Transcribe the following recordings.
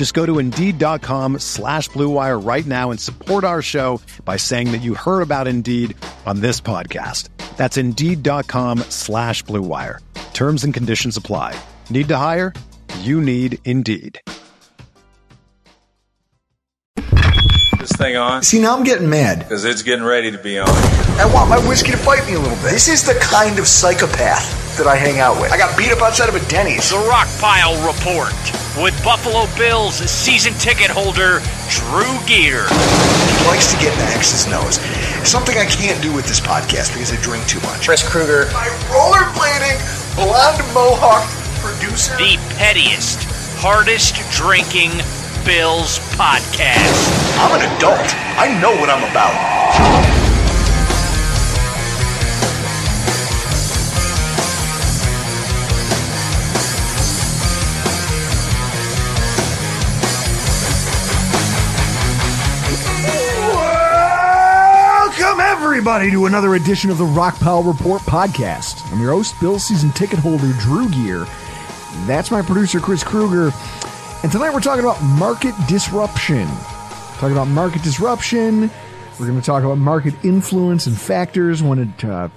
Just go to Indeed.com slash BlueWire right now and support our show by saying that you heard about Indeed on this podcast. That's Indeed.com slash BlueWire. Terms and conditions apply. Need to hire? You need Indeed. this thing on? See, now I'm getting mad. Because it's getting ready to be on. I want my whiskey to fight me a little bit. This is the kind of psychopath that I hang out with. I got beat up outside of a Denny's. The Rock Pile Report with Buffalo Bills season ticket holder Drew Gear. He likes to get in Max's nose. Something I can't do with this podcast because I drink too much. Chris Kruger. My rollerblading, blonde mohawk producer. The pettiest, hardest drinking Bills podcast. I'm an adult. I know what I'm about. Everybody, to another edition of the Rock Pile Report podcast. I'm your host, Bill season ticket holder Drew Gear. That's my producer, Chris Kruger. And tonight we're talking about market disruption. Talking about market disruption. We're going to talk about market influence and factors when it, uh,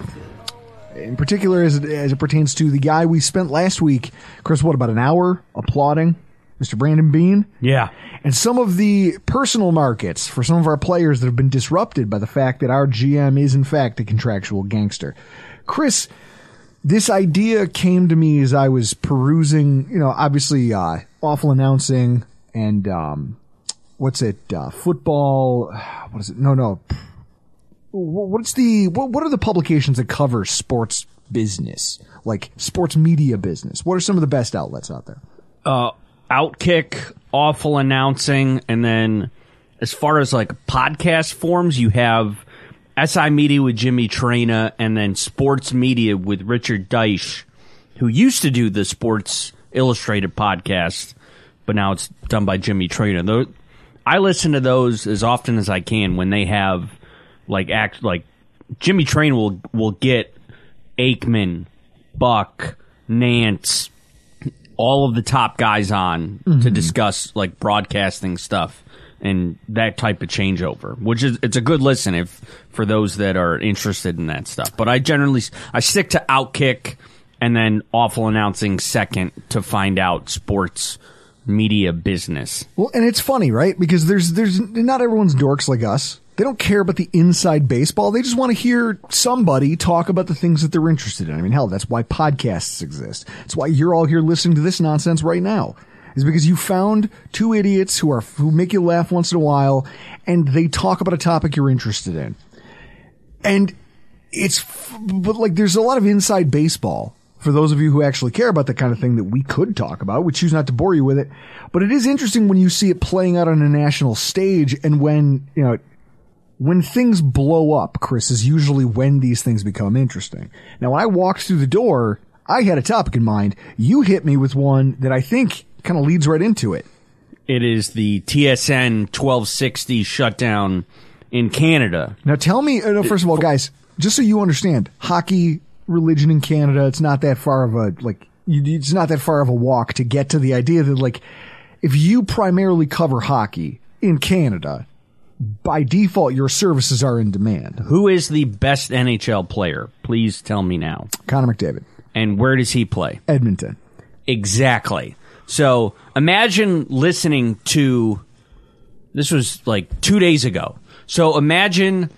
in particular, as it, as it pertains to the guy we spent last week, Chris, what, about an hour applauding? Mr. Brandon Beane? Yeah. And some of the personal markets for some of our players that have been disrupted by the fact that our GM is, in fact, a contractual gangster. Chris, this idea came to me as I was perusing, you know, obviously, uh, awful announcing and, um, what's it, uh, football, what is it? No, no. What's the, what, what are the publications that cover sports business? Like sports media business? What are some of the best outlets out there? Uh, Outkick, awful announcing, and then as far as like podcast forms, you have SI Media with Jimmy Traina, and then Sports Media with Richard Deitch, who used to do the Sports Illustrated podcast, but now it's done by Jimmy Traina. Though I listen to those as often as I can when they have like act like Jimmy Train will will get Aikman, Buck, Nance, all of the top guys on to mm-hmm. discuss like broadcasting stuff and that type of changeover, which is it's a good listen if for those that are interested in that stuff. But I generally I stick to Outkick and then awful announcing second to find out sports media business. Well, and it's funny, right? Because there's there's not everyone's dorks like us. They don't care about the inside baseball. They just want to hear somebody talk about the things that they're interested in. I mean, hell, that's why podcasts exist. It's why you're all here listening to this nonsense right now. Is because you found two idiots who are who make you laugh once in a while, and they talk about a topic you're interested in. And it's but like there's a lot of inside baseball for those of you who actually care about the kind of thing that we could talk about. We choose not to bore you with it, but it is interesting when you see it playing out on a national stage and when, you know, when things blow up, Chris, is usually when these things become interesting. Now, when I walked through the door, I had a topic in mind. You hit me with one that I think kind of leads right into it. It is the TSN 1260 shutdown in Canada. Now, tell me, uh, first of all, guys, just so you understand, hockey religion in Canada, it's not that far of a, like, you, it's not that far of a walk to get to the idea that, like, if you primarily cover hockey in Canada, by default, your services are in demand. Who is the best NHL player? Please tell me now. Connor McDavid, And where does he play? Edmonton. Exactly. So imagine listening to this was like two days ago. So imagine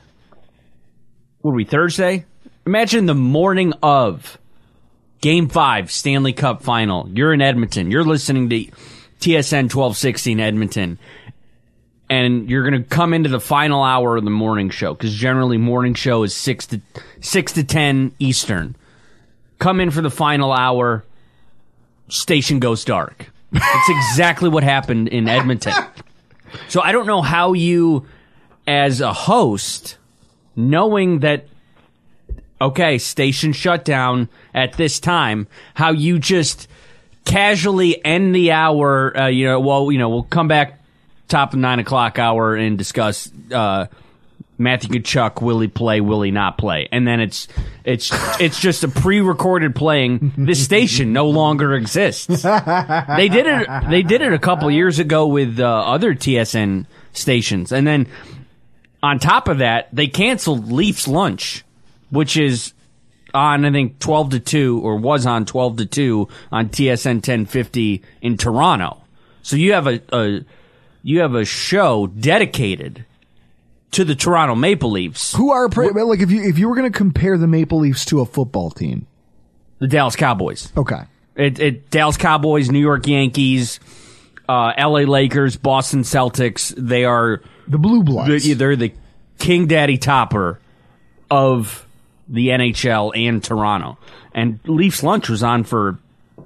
what were we Thursday? imagine the morning of Game Five, Stanley Cup Final. You're in Edmonton. You're listening to TSN 1216 in Edmonton, and you're going to come into the final hour of the morning show because generally morning show is six to six to ten Eastern. Come in for the final hour. Station goes dark. It's exactly what happened in Edmonton. So I don't know how you, as a host, knowing that okay, station shut down at this time, how you just casually end the hour, uh, you know, well, you know, we'll come back top of nine o'clock hour and discuss, uh, Matthew Tkachuk, will he play, will he not play? And then it's, it's, it's just a pre-recorded playing. This station no longer exists. They did it, they did it a couple years ago with, uh, other TSN stations. And then on top of that, they canceled Leafs lunch, which is on I think twelve to two or was on twelve to two on TSN ten fifty in Toronto. So you have a, a you have a show dedicated to the Toronto Maple Leafs, Who are pre- like if you if you were going to compare the Maple Leafs to a football team? the Dallas Cowboys. Okay. It, it Dallas Cowboys, New York Yankees, uh, L.A. Lakers, Boston Celtics. They are The Blue Bloods. they're, they're the king daddy topper of the NHL and Toronto. And Leafs lunch was on for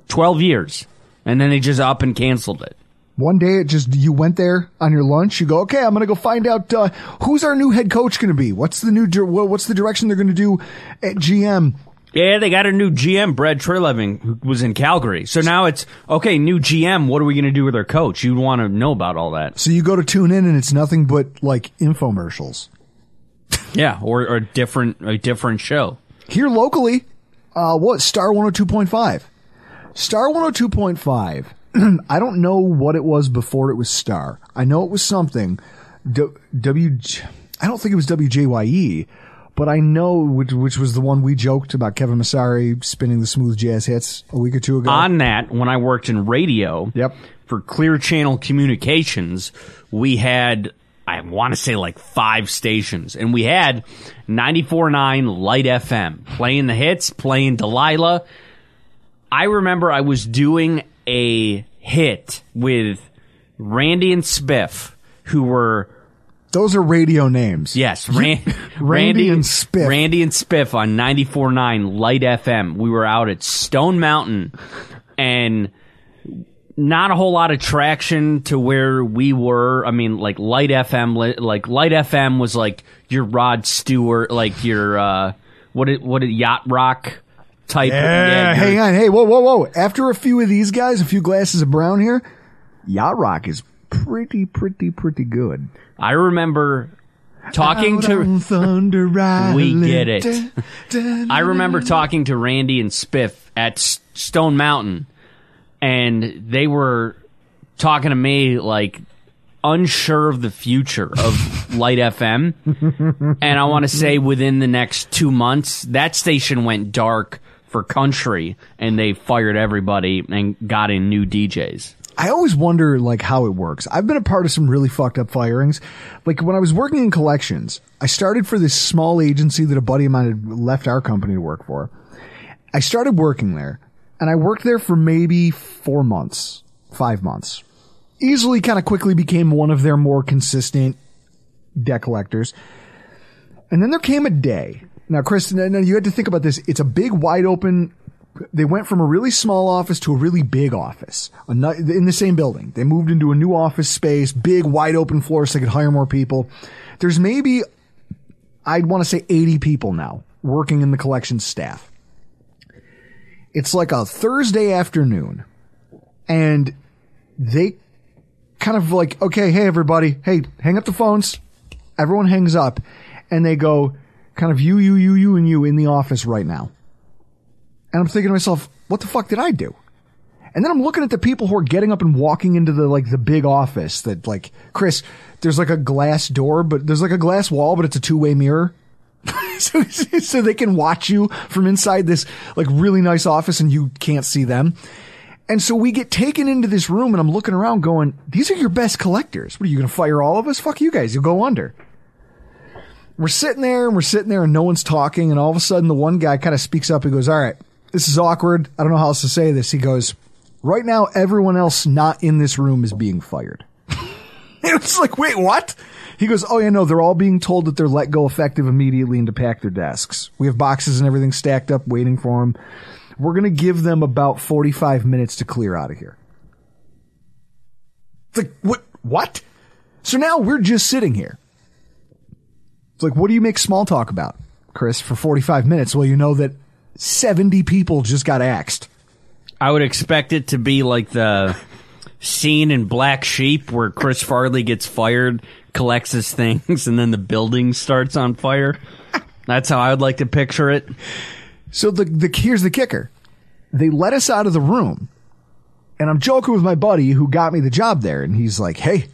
12 years. And then they just up and canceled it. One day it just you went there on your lunch. You go, okay, I'm going to go find out uh, who's our new head coach going to be. What's the new what's the direction they're going to do at GM? Yeah, they got a new GM, Brad Treliving, who was in Calgary. So now it's, okay, new GM, what are we going to do with our coach? You'd want to know about all that. So you go to tune in and it's nothing but like infomercials. Yeah, or, or a different, a different show. Here locally, uh, what Star 102.5. Star 102.5. I don't know what it was before it was Star. I know it was something. W, w I don't think it was WJYE, but I know which, which was the one we joked about Kevin Masari spinning the smooth jazz hits a week or two ago. on that when I worked in radio. Yep. For Clear Channel Communications, we had I want to say like five stations, and we had 94.9 Light FM playing the hits, playing Delilah. I remember I was doing a hit with Randy and Spiff, who were Those are radio names. Yes, Ran- Randy and Spiff. Randy and Spiff on 94.9 Light FM. We were out at Stone Mountain and not a whole lot of traction to where we were. I mean, like Light FM, like Light FM was like your Rod Stewart, like your, uh, what it, what it, Yacht Rock type. Yeah, hang on. Hey, whoa, whoa, whoa. After a few of these guys, a few glasses of brown here, Yacht Rock is pretty, pretty, pretty good. I remember talking Out to, Thunder We get it. I remember talking to Randy and Spiff at S- Stone Mountain, and they were talking to me like unsure of the future of Light FM. and I want to say within the next two months, that station went dark for country, and they fired everybody and got in new DJs. I always wonder like how it works. I've been a part of some really fucked up firings. Like when I was working in collections, I started for this small agency that a buddy of mine had left our company to work for. I started working there and I worked there for maybe four months, five months. Easily kind of quickly became one of their more consistent debt collectors. And then there came a day. Now, Chris, now you had to think about this. It's a big, wide open. They went from a really small office to a really big office in the same building. They moved into a new office space, big, wide open floor so they could hire more people. There's maybe, I'd want to say 80 people now working in the collections staff. It's like a Thursday afternoon and they kind of like, okay, hey everybody, hey, hang up the phones. Everyone hangs up and they go kind of you, you, you, you, and you in the office right now. And I'm thinking to myself, what the fuck did I do? And then I'm looking at the people who are getting up and walking into the like the big office that like Chris, there's like a glass door, but there's like a glass wall, but it's a two way mirror. so, so they can watch you from inside this like really nice office and you can't see them. And so we get taken into this room and I'm looking around going, these are your best collectors. What are you going to fire all of us? Fuck you guys. You'll go under. We're sitting there and we're sitting there and no one's talking. And all of a sudden, the one guy kind of speaks up. He goes, All right, this is awkward. I don't know how else to say this. He goes, Right now, everyone else not in this room is being fired. it's like, wait, what? He goes, Oh, yeah, no, they're all being told that they're let go effective immediately and to pack their desks. We have boxes and everything stacked up waiting for them. We're going to give them about 45 minutes to clear out of here. It's like, what? What? So now we're just sitting here. It's like, what do you make small talk about, Chris, for 45 minutes? Well, you know that 70 people just got axed. I would expect it to be like the scene in Black Sheep where Chris Farley gets fired, collects his things, and then the building starts on fire. That's how I would like to picture it. So the, the here's the kicker. They let us out of the room. And I'm joking with my buddy who got me the job there. And he's like, hey,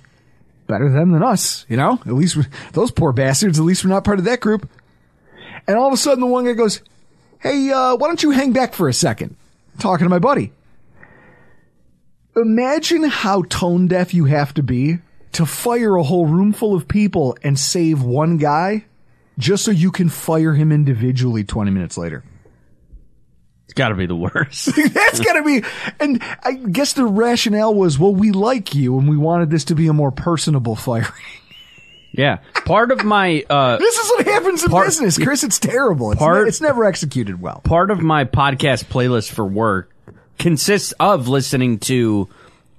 better them than us, you know? At least those poor bastards, at least we're not part of that group. And all of a sudden the one guy goes, hey, uh, why don't you hang back for a second? Talking to my buddy. Imagine how tone deaf you have to be to fire a whole room full of people and save one guy just so you can fire him individually 20 minutes later. It's got to be the worst. That's gotta be, and I guess the rationale was, well, we like you and we wanted this to be a more personable firing. yeah. Part of my uh, This is what happens in Part- business, Chris. It's terrible. It's, Part- ne- it's never executed well. part of my podcast playlist for work consists of listening to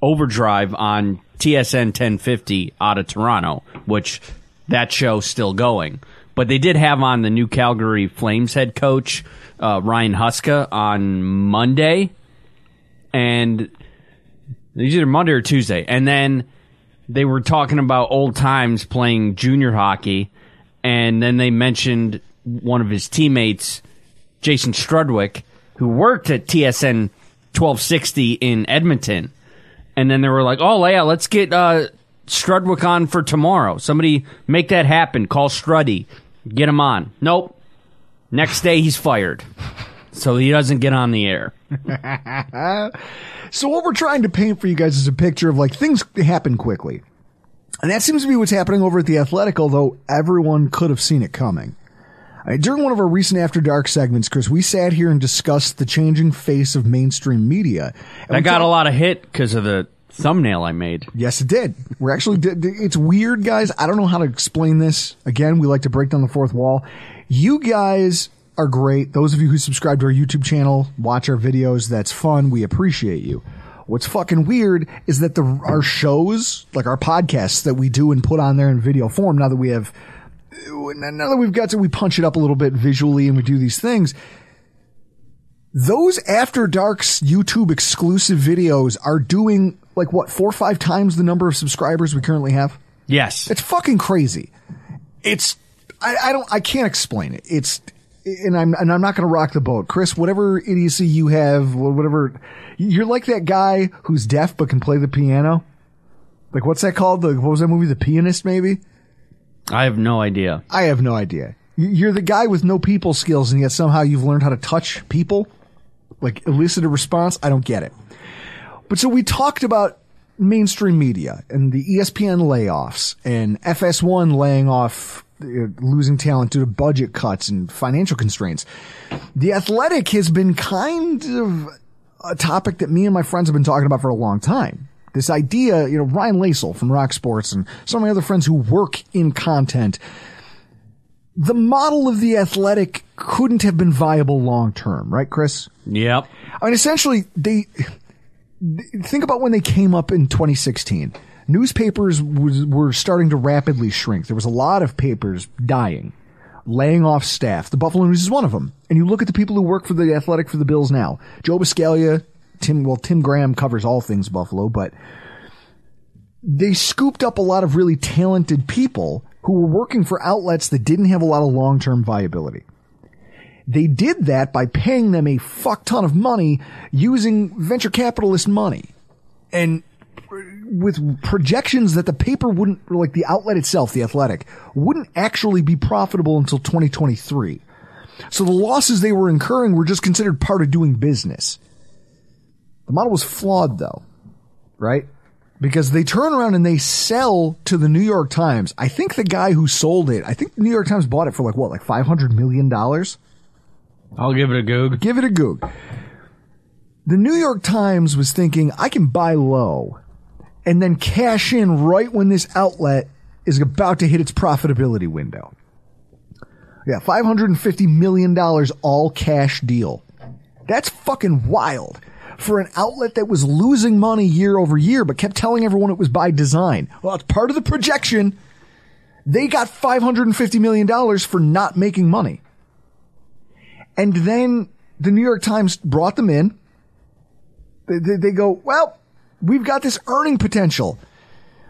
Overdrive on TSN 1050 out of Toronto, which that show's still going. But they did have on the new Calgary Flames head coach, uh, Ryan Huska, on Monday. And it either Monday or Tuesday. And then they were talking about old times playing junior hockey. And then they mentioned one of his teammates, Jason Strudwick, who worked at TSN 1260 in Edmonton. And then they were like, oh, yeah, let's get uh, Strudwick on for tomorrow. Somebody make that happen. Call Struddy. Get him on. Nope. Next day, he's fired. So he doesn't get on the air. So what we're trying to paint for you guys is a picture of like things happen quickly. And that seems to be what's happening over at the Athletic, although everyone could have seen it coming. I mean, during one of our recent After Dark segments, Chris, we sat here and discussed the changing face of mainstream media. And I got talked- a lot of hit because of the thumbnail I made. Yes, it did. We're actually, it's weird, guys. I don't know how to explain this. Again, we like to break down the fourth wall. You guys are great. Those of you who subscribe to our YouTube channel, watch our videos, that's fun. We appreciate you. What's fucking weird is that the, our shows, like our podcasts that we do and put on there in video form, now that we have, now that we've got to, we punch it up a little bit visually and we do these things, those After Dark's YouTube exclusive videos are doing like what four or five times the number of subscribers we currently have. Yes. It's fucking crazy. It's I, I don't I can't explain it. It's and I'm and I'm not going to rock the boat, Chris. Whatever idiocy you have, whatever you're like that guy who's deaf but can play the piano. Like what's that called? The what was that movie? The Pianist, maybe. I have no idea. I have no idea. You- You're the guy with no people skills, and yet somehow you've learned how to touch people, like elicit a response. I don't get it. But so we talked about mainstream media and the ESPN layoffs and FS1 laying off, uh, losing talent due to budget cuts and financial constraints. The athletic has been kind of a topic that me and my friends have been talking about for a long time. This idea, you know, Ryan Lasel from Rock Sports and some of my other friends who work in content the model of the athletic couldn't have been viable long term, right, Chris? Yep. I mean, essentially, they think about when they came up in 2016. Newspapers was, were starting to rapidly shrink. There was a lot of papers dying, laying off staff. The Buffalo News is one of them. And you look at the people who work for the Athletic for the Bills now. Joe Buscaglia, Tim, well, Tim Graham covers all things Buffalo, but they scooped up a lot of really talented people who were working for outlets that didn't have a lot of long-term viability. They did that by paying them a fuck ton of money using venture capitalist money. And with projections that the paper wouldn't, like the outlet itself, the athletic, wouldn't actually be profitable until 2023. So the losses they were incurring were just considered part of doing business. The model was flawed though, right? Because they turn around and they sell to the New York Times. I think the guy who sold it, I think the New York Times bought it for like what, like five hundred million dollars. I'll give it a goog. Give it a goog. The New York Times was thinking, I can buy low and then cash in right when this outlet is about to hit its profitability window. Yeah, $550 million all cash deal. That's fucking wild for an outlet that was losing money year over year, but kept telling everyone it was by design. Well, it's part of the projection. They got $550 million for not making money. And then the New York Times brought them in. They, they, they go, well, we've got this earning potential.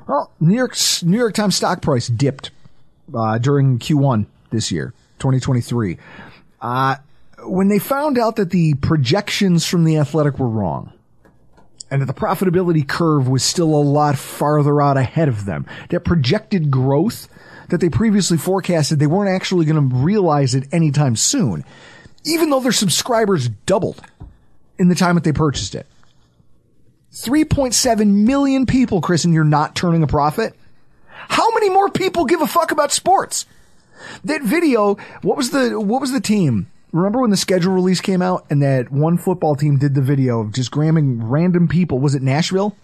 Well, New York New York Times stock price dipped uh, during Q1 this year, 2023. Uh, when they found out that the projections from the Athletic were wrong, and that the profitability curve was still a lot farther out ahead of them, that projected growth that they previously forecasted, they weren't actually going to realize it anytime soon, even though their subscribers doubled in the time that they purchased it. 3.7 million people, Chris, and you're not turning a profit? How many more people give a fuck about sports? That video, what was the, what was the team? Remember when the schedule release came out and that one football team did the video of just grabbing random people? Was it Nashville?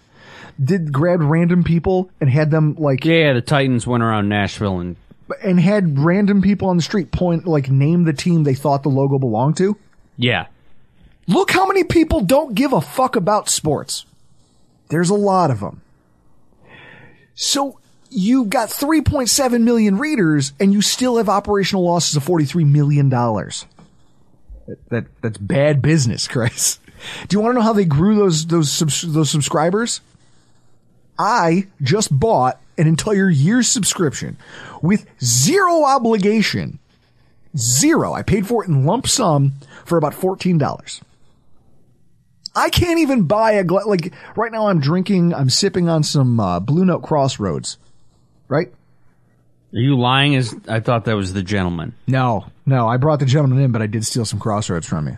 Did grab random people and had them like Yeah, the Titans went around Nashville and and had random people on the street point like name the team they thought the logo belonged to. yeah. Look how many people don't give a fuck about sports. There's a lot of them. So you've got 3.7 million readers and you still have operational losses of 43 million dollars. That, that that's bad business, Chris. Do you want to know how they grew those those subs- those subscribers? I just bought an entire year's subscription with zero obligation. Zero. I paid for it in lump sum for about $14. I can't even buy a gla- like right now I'm drinking, I'm sipping on some uh, Blue Note Crossroads. Right? Are you lying? Is I thought that was the gentleman. No. No, I brought the gentleman in, but I did steal some Crossroads from you.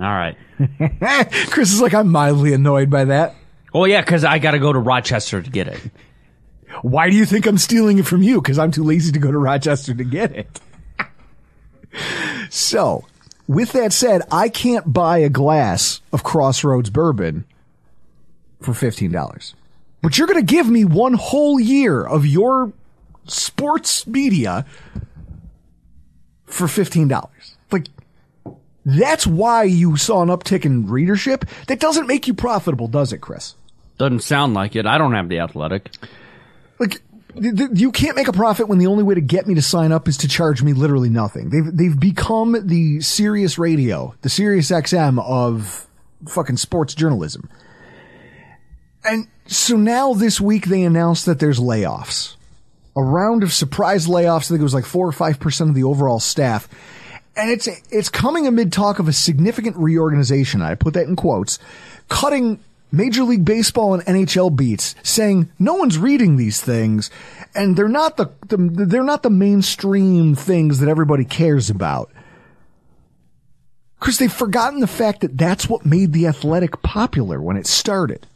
All right. Chris is like I'm mildly annoyed by that. Oh yeah, because I got to go to Rochester to get it. Why do you think I'm stealing it from you? Because I'm too lazy to go to Rochester to get it. so, with that said, I can't buy a glass of Crossroads bourbon for $15. But you're going to give me one whole year of your sports media for $15. Like, that's why you saw an uptick in readership. That doesn't make you profitable, does it, Chris? Doesn't sound like it. I don't have the athletic. like th- th- you can't make a profit when the only way to get me to sign up is to charge me literally nothing. They've they've become the Sirius Radio, the Sirius XM of fucking sports journalism. And so now this week they announced that there's layoffs. A round of surprise layoffs. I think it was like four or five percent of the overall staff. And it's it's coming amid talk of a significant reorganization. I put that in quotes, cutting Major League Baseball and NHL beats, saying no one's reading these things, and they're not the, the they're not the mainstream things that everybody cares about. Because they've forgotten the fact that that's what made the Athletic popular when it started.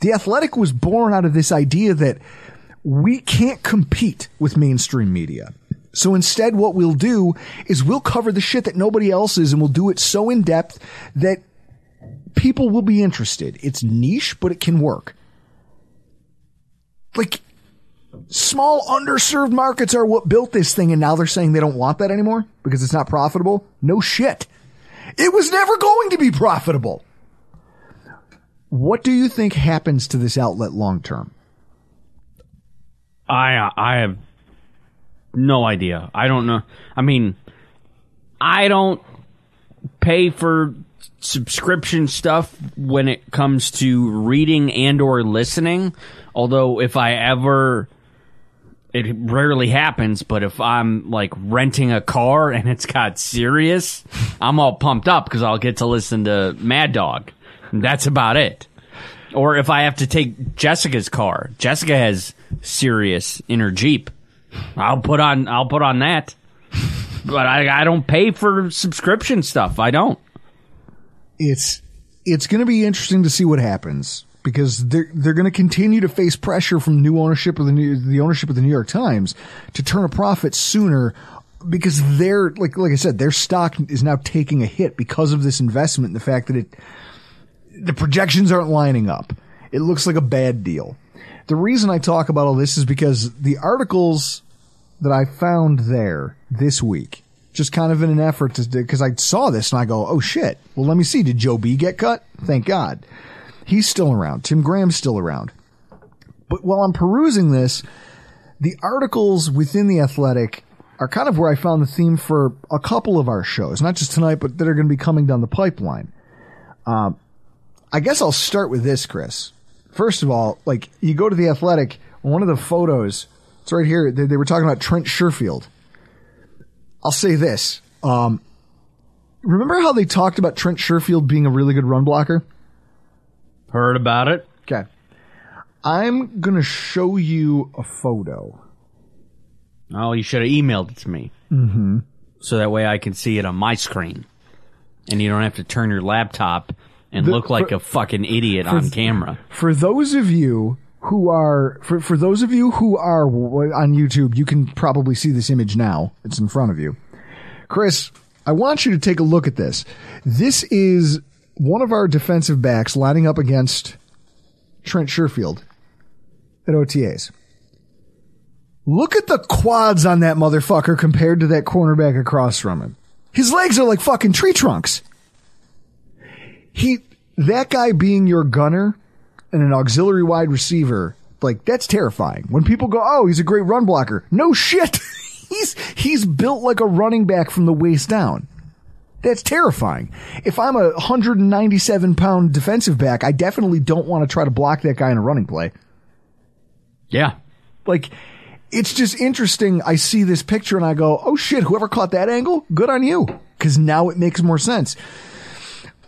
The Athletic was born out of this idea that we can't compete with mainstream media. So instead, what we'll do is we'll cover the shit that nobody else is and we'll do it so in depth that people will be interested. It's niche, but it can work. Like, small underserved markets are what built this thing and now they're saying they don't want that anymore because it's not profitable. No shit. It was never going to be profitable. What do you think happens to this outlet long term? I uh, I have no idea. I don't know. I mean, I don't pay for subscription stuff when it comes to reading and or listening. Although if I ever it rarely happens, but if I'm like renting a car and it's got Sirius, I'm all pumped up because I'll get to listen to Mad Dog. That's about it. Or if I have to take Jessica's car, Jessica has Sirius in her Jeep. I'll put on I'll put on that. But I, I don't pay for subscription stuff. I don't. It's it's going to be interesting to see what happens because they're they're going to continue to face pressure from new ownership of the new, the ownership of the New York Times to turn a profit sooner because they're like like I said their stock is now taking a hit because of this investment and the fact that it the projections aren't lining up. It looks like a bad deal. The reason I talk about all this is because the articles that I found there this week, just kind of in an effort to, because I saw this and I go, oh shit. Well, let me see. Did Joe B get cut? Thank God. He's still around. Tim Graham's still around. But while I'm perusing this, the articles within the Athletic are kind of where I found the theme for a couple of our shows, not just tonight, but that are going to be coming down the pipeline. Um, I guess I'll start with this, Chris. First of all, like you go to the Athletic, one of the photos, it's right here. They, they were talking about Trent Sherfield. I'll say this. Um, remember how they talked about Trent Sherfield being a really good run blocker? Heard about it? Okay. I'm going to show you a photo. Oh, you should have emailed it to me. Mm-hmm. So that way I can see it on my screen. And you don't have to turn your laptop and The- look like for- a fucking idiot on camera. For those of you who are, for, for those of you who are on YouTube, you can probably see this image now. It's in front of you. Chris, I want you to take a look at this. This is one of our defensive backs lining up against Trent Sherfield at OTAs. Look at the quads on that motherfucker compared to that cornerback across from him. His legs are like fucking tree trunks. He, that guy being your gunner and an auxiliary wide receiver, like that's terrifying. When people go, "Oh, he's a great run blocker," no shit. he's he's built like a running back from the waist down. That's terrifying. If I'm a 197 pound defensive back, I definitely don't want to try to block that guy in a running play. Yeah. Like, it's just interesting. I see this picture and I go, oh shit, whoever caught that angle, good on you. Cause now it makes more sense.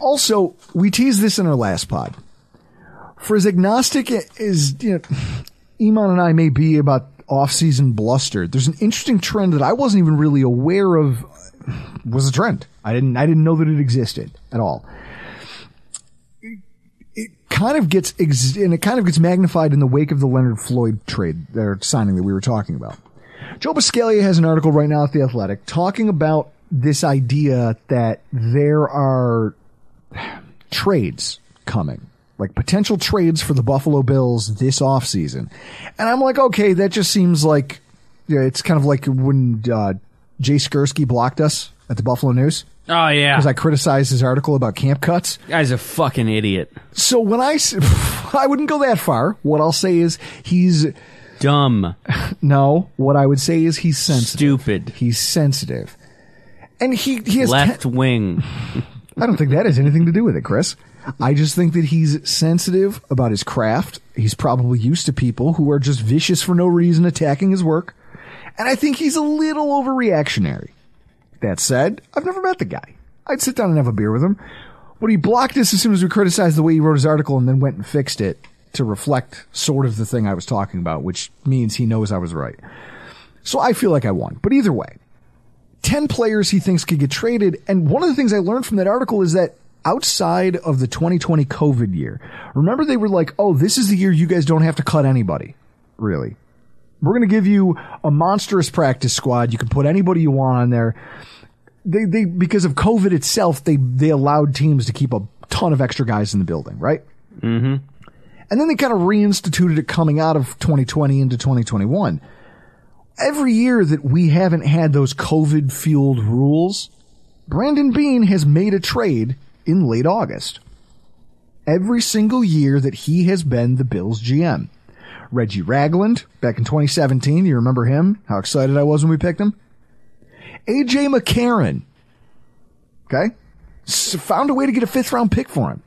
Also, we teased this in our last pod. For as agnostic as, you know, Iman and I may be about off-season bluster, there's an interesting trend that I wasn't even really aware of was a trend. I didn't, I didn't know that it existed at all It kind of gets ex- and it kind of gets magnified in the wake of the Leonard Floyd trade or signing that we were talking about. Joe Buscaglia has an article right now at the Athletic talking about this idea that there are trades coming, like potential trades for the Buffalo Bills this offseason. And I'm like, okay, that just seems like yeah, it's kind of like when uh, Jay Skurski blocked us at the Buffalo News Oh yeah. because I criticized his article about camp cuts. Guy's a fucking idiot. So when I, I wouldn't go that far. What I'll say is he's Dumb. no. What I would say is he's sensitive. Stupid. He's sensitive, and he he has. Left ten- wing. I don't think that has anything to do with it, Chris. I just think that he's sensitive about his craft. He's probably used to people who are just vicious for no reason attacking his work, and I think he's a little overreactionary. That said, I've never met the guy. I'd sit down and have a beer with him. But he blocked us as soon as we criticized the way he wrote his article and then went and fixed it to reflect sort of the thing I was talking about, which means he knows I was right. So I feel like I won. But either way, 10 players he thinks could get traded. And one of the things I learned from that article is that outside of the 2020 COVID year, remember they were like, oh, this is the year you guys don't have to cut anybody. Really. We're going to give you a monstrous practice squad. You can put anybody you want on there. They, they, because of COVID itself, they, they allowed teams to keep a ton of extra guys in the building, right? Mm-hmm. And then they kind of reinstituted it coming out of 2020 into 2021 every year that we haven't had those COVID fueled rules, Brandon Beane has made a trade in late August. Every single year that he has been the Bills GM. Reggie Ragland, back in 2017, you remember him? How excited I was when we picked him? AJ McCarron. Okay? Found a way to get a fifth round pick for him.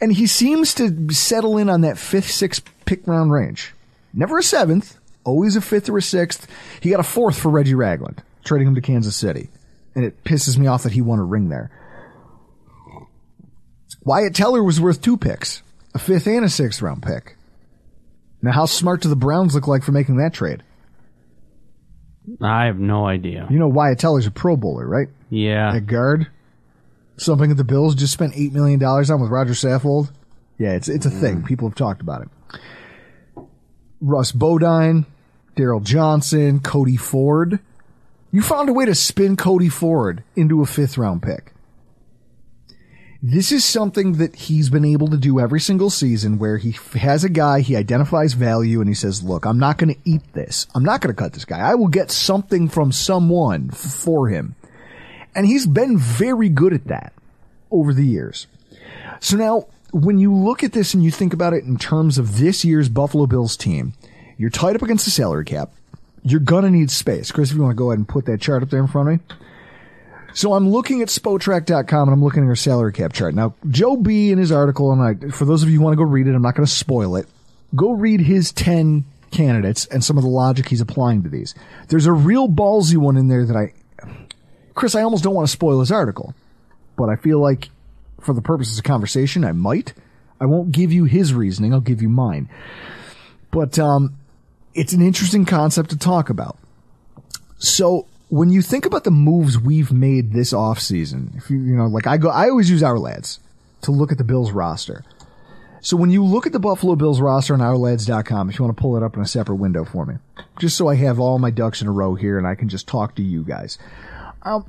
And he seems to settle in on that fifth, sixth pick round range. Never a seventh, always a fifth or a sixth. He got a fourth for Reggie Ragland, trading him to Kansas City. And it pisses me off that he won a ring there. Wyatt Teller was worth two picks, a fifth and a sixth round pick. Now, how smart do the Browns look like for making that trade? I have no idea. You know, Wyatt Teller's a Pro Bowler, right? Yeah. At guard. Something that the Bills just spent $8 million on with Roger Saffold. Yeah, it's it's a thing. Mm. People have talked about it. Russ Bodine, Darryl Johnson, Cody Ford. You found a way to spin Cody Ford into a fifth round pick. This is something that he's been able to do every single season where he has a guy, he identifies value and he says, look, I'm not going to eat this. I'm not going to cut this guy. I will get something from someone for him. And he's been very good at that over the years. So now, when you look at this and you think about it in terms of this year's Buffalo Bills team, you're tied up against the salary cap. You're gonna need space. Chris, if you want to go ahead and put that chart up there in front of me. So I'm looking at Spotrac.com and I'm looking at our salary cap chart. Now, Joe B in his article, and I, for those of you who want to go read it, I'm not going to spoil it. Go read his 10 candidates and some of the logic he's applying to these. There's a real ballsy one in there that I, Chris, I almost don't want to spoil his article, but I feel like for the purposes of conversation, I might. I won't give you his reasoning. I'll give you mine. But, um, it's an interesting concept to talk about. So when you think about the moves we've made this offseason, if you, you know, like I go, I always use Ourlads to look at the Bills roster. So when you look at the Buffalo Bills roster on ourlads.com, if you want to pull it up in a separate window for me, just so I have all my ducks in a row here and I can just talk to you guys. Um,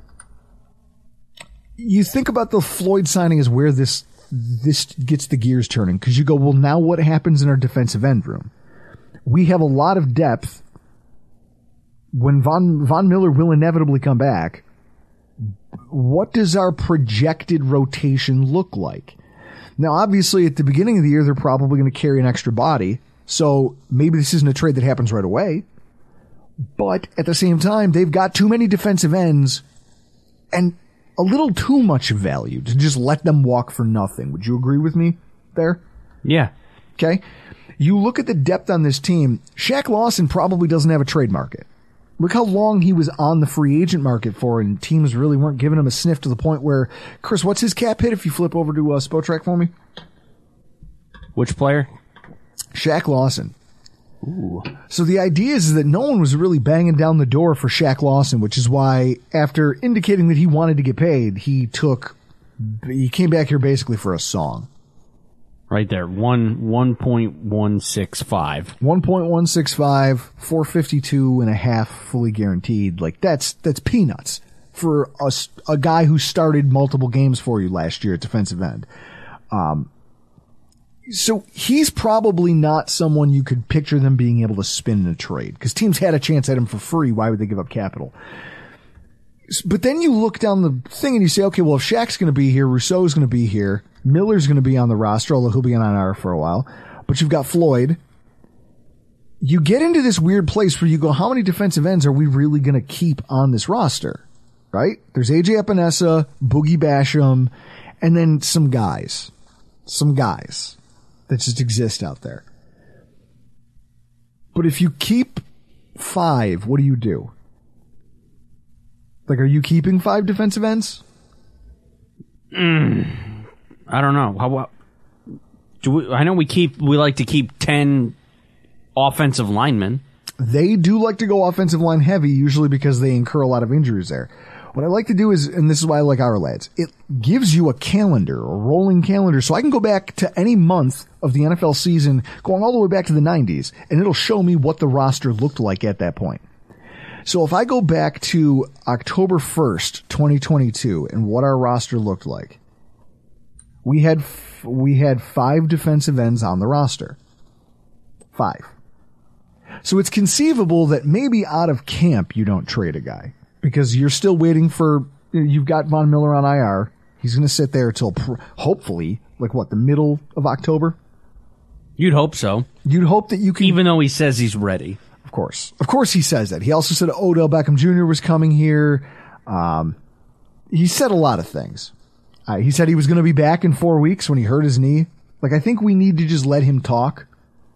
you think about the Floyd signing as where this, this gets the gears turning because you go, well, now what happens in our defensive end room? We have a lot of depth when Von Von Miller will inevitably come back, what does our projected rotation look like? Now, obviously, at the beginning of the year, they're probably going to carry an extra body, so maybe this isn't a trade that happens right away. But at the same time, they've got too many defensive ends and a little too much value to just let them walk for nothing. Would you agree with me there? Yeah. Okay. You look at the depth on this team. Shaq Lawson probably doesn't have a trade market. Look how long he was on the free agent market for, and teams really weren't giving him a sniff to the point where, Chris, what's his cap hit if you flip over to uh, Spotrac for me? Which player? Shaq Lawson. Ooh. So the idea is that no one was really banging down the door for Shaq Lawson, which is why after indicating that he wanted to get paid, he took, he came back here basically for a song. Right there. One one point one six five. 1.165, 452 and a half fully guaranteed. Like that's, that's peanuts for a, a guy who started multiple games for you last year at defensive end. Um, so he's probably not someone you could picture them being able to spin in a trade because teams had a chance at him for free. Why would they give up capital? But then you look down the thing and you say, okay, well, if Shaq's going to be here, Rousseau's going to be here, Miller's going to be on the roster, although he'll be on IR for a while. But you've got Floyd. You get into this weird place where you go, how many defensive ends are we really going to keep on this roster? Right? There's AJ Epenesa, Boogie Basham, and then some guys. Some guys that just exist out there. But if you keep five, what do you do? Like, are you keeping five defensive ends? Mm, I don't know. How what? Do we, I know we keep we like to keep ten offensive linemen. They do like to go offensive line heavy, usually because they incur a lot of injuries there. What I like to do is, and this is why I like Ourlads, it gives you a calendar, a rolling calendar, so I can go back to any month of the NFL season, going all the way back to the 90s, and it'll show me what the roster looked like at that point. So if I go back to October 1st, 2022, and what our roster looked like, we had, f- we had five defensive ends on the roster. Five. So it's conceivable that maybe out of camp you don't trade a guy because you're still waiting for you've got Von Miller on IR. He's going to sit there till pr- hopefully like what the middle of October. You'd hope so, You'd hope that you can even though he says he's ready. Of course. Of course he says that. He also said Odell Beckham Jr. was coming here. Um, he said a lot of things. Uh, he said he was going to be back in four weeks when he hurt his knee. Like, I think we need to just let him talk.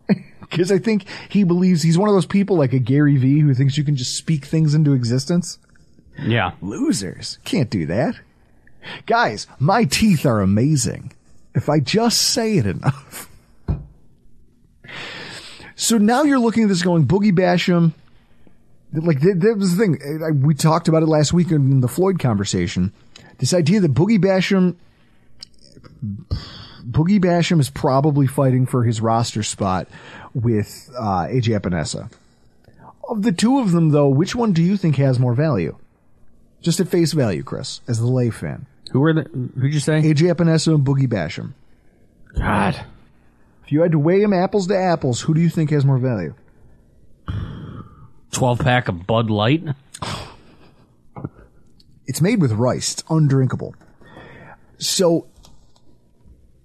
Because I think he believes he's one of those people like a Gary Vee who thinks you can just speak things into existence. Yeah. Losers. Can't do that. Guys, my teeth are amazing. If I just say it enough. So now you're looking at this going, Boogie Basham. Like, that, was the thing. We talked about it last week in the Floyd conversation. This idea that Boogie Basham, Boogie Basham is probably fighting for his roster spot with uh, AJ Epenesa. Of the two of them, though, which one do you think has more value? Just at face value, Chris, as the lay fan. Who are the? Who'd you say? AJ Epenesa and Boogie Basham. God, If you had to weigh them apples to apples, who do you think has more value? twelve pack of Bud Light. It's made with rice. It's undrinkable. So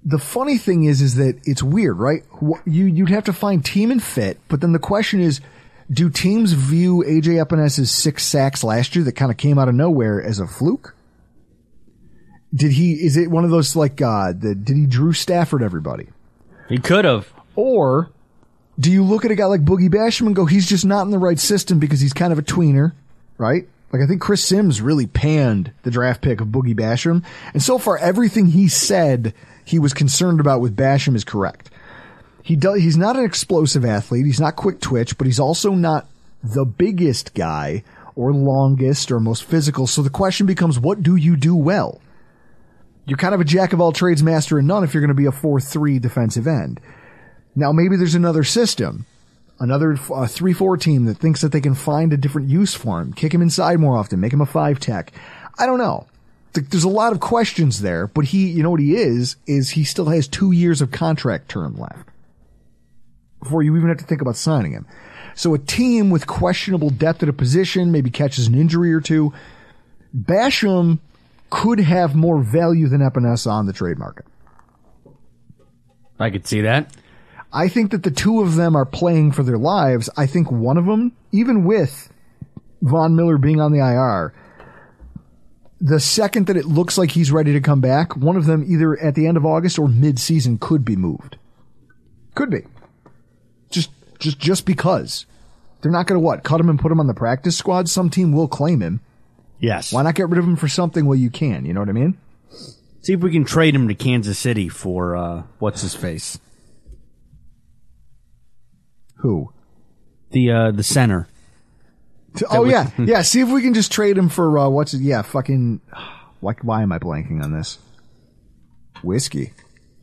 the funny thing is, is that it's weird, right? You you'd have to find team and fit, but then the question is, do teams view AJ Epenesa's six sacks last year that kind of came out of nowhere as a fluke? Did he? Is it one of those like uh, the, did he Drew Stafford everybody? He could have. Or do you look at a guy like Boogie Basham and go, he's just not in the right system because he's kind of a tweener, right? Like I think Chris Simms really panned the draft pick of Boogie Basham, and so far everything he said he was concerned about with Basham is correct. He. He's not an explosive athlete. He's not quick twitch, but he's also not the biggest guy or longest or most physical. So the question becomes, what do you do well? You're kind of a jack of all trades, master of none if you're going to be a 4-3 defensive end. Now maybe there's another system, another uh, three four team that thinks that they can find a different use for him, kick him inside more often, make him a five tech. I don't know. There's a lot of questions there, but he, you know what he is, is he still has two years of contract term left before you even have to think about signing him. So a team with questionable depth at a position maybe catches an injury or two. Basham could have more value than Epenesa on the trade market. I could see that. I think that the two of them are playing for their lives. I think one of them, even with Von Miller being on the IR, the second that it looks like he's ready to come back, one of them either at the end of August or mid-season could be moved. Could be. Just, just, just because. They're not going to what? Cut him and put him on the practice squad? Some team will claim him. Yes. Why not get rid of him for something? Well, you can. You know what I mean? See if we can trade him to Kansas City for uh, what's his face, Who? the uh, the center. Oh yeah, yeah. See if we can just trade him for uh, what's it? Yeah, fucking. Why, why am I blanking on this? Whiskey.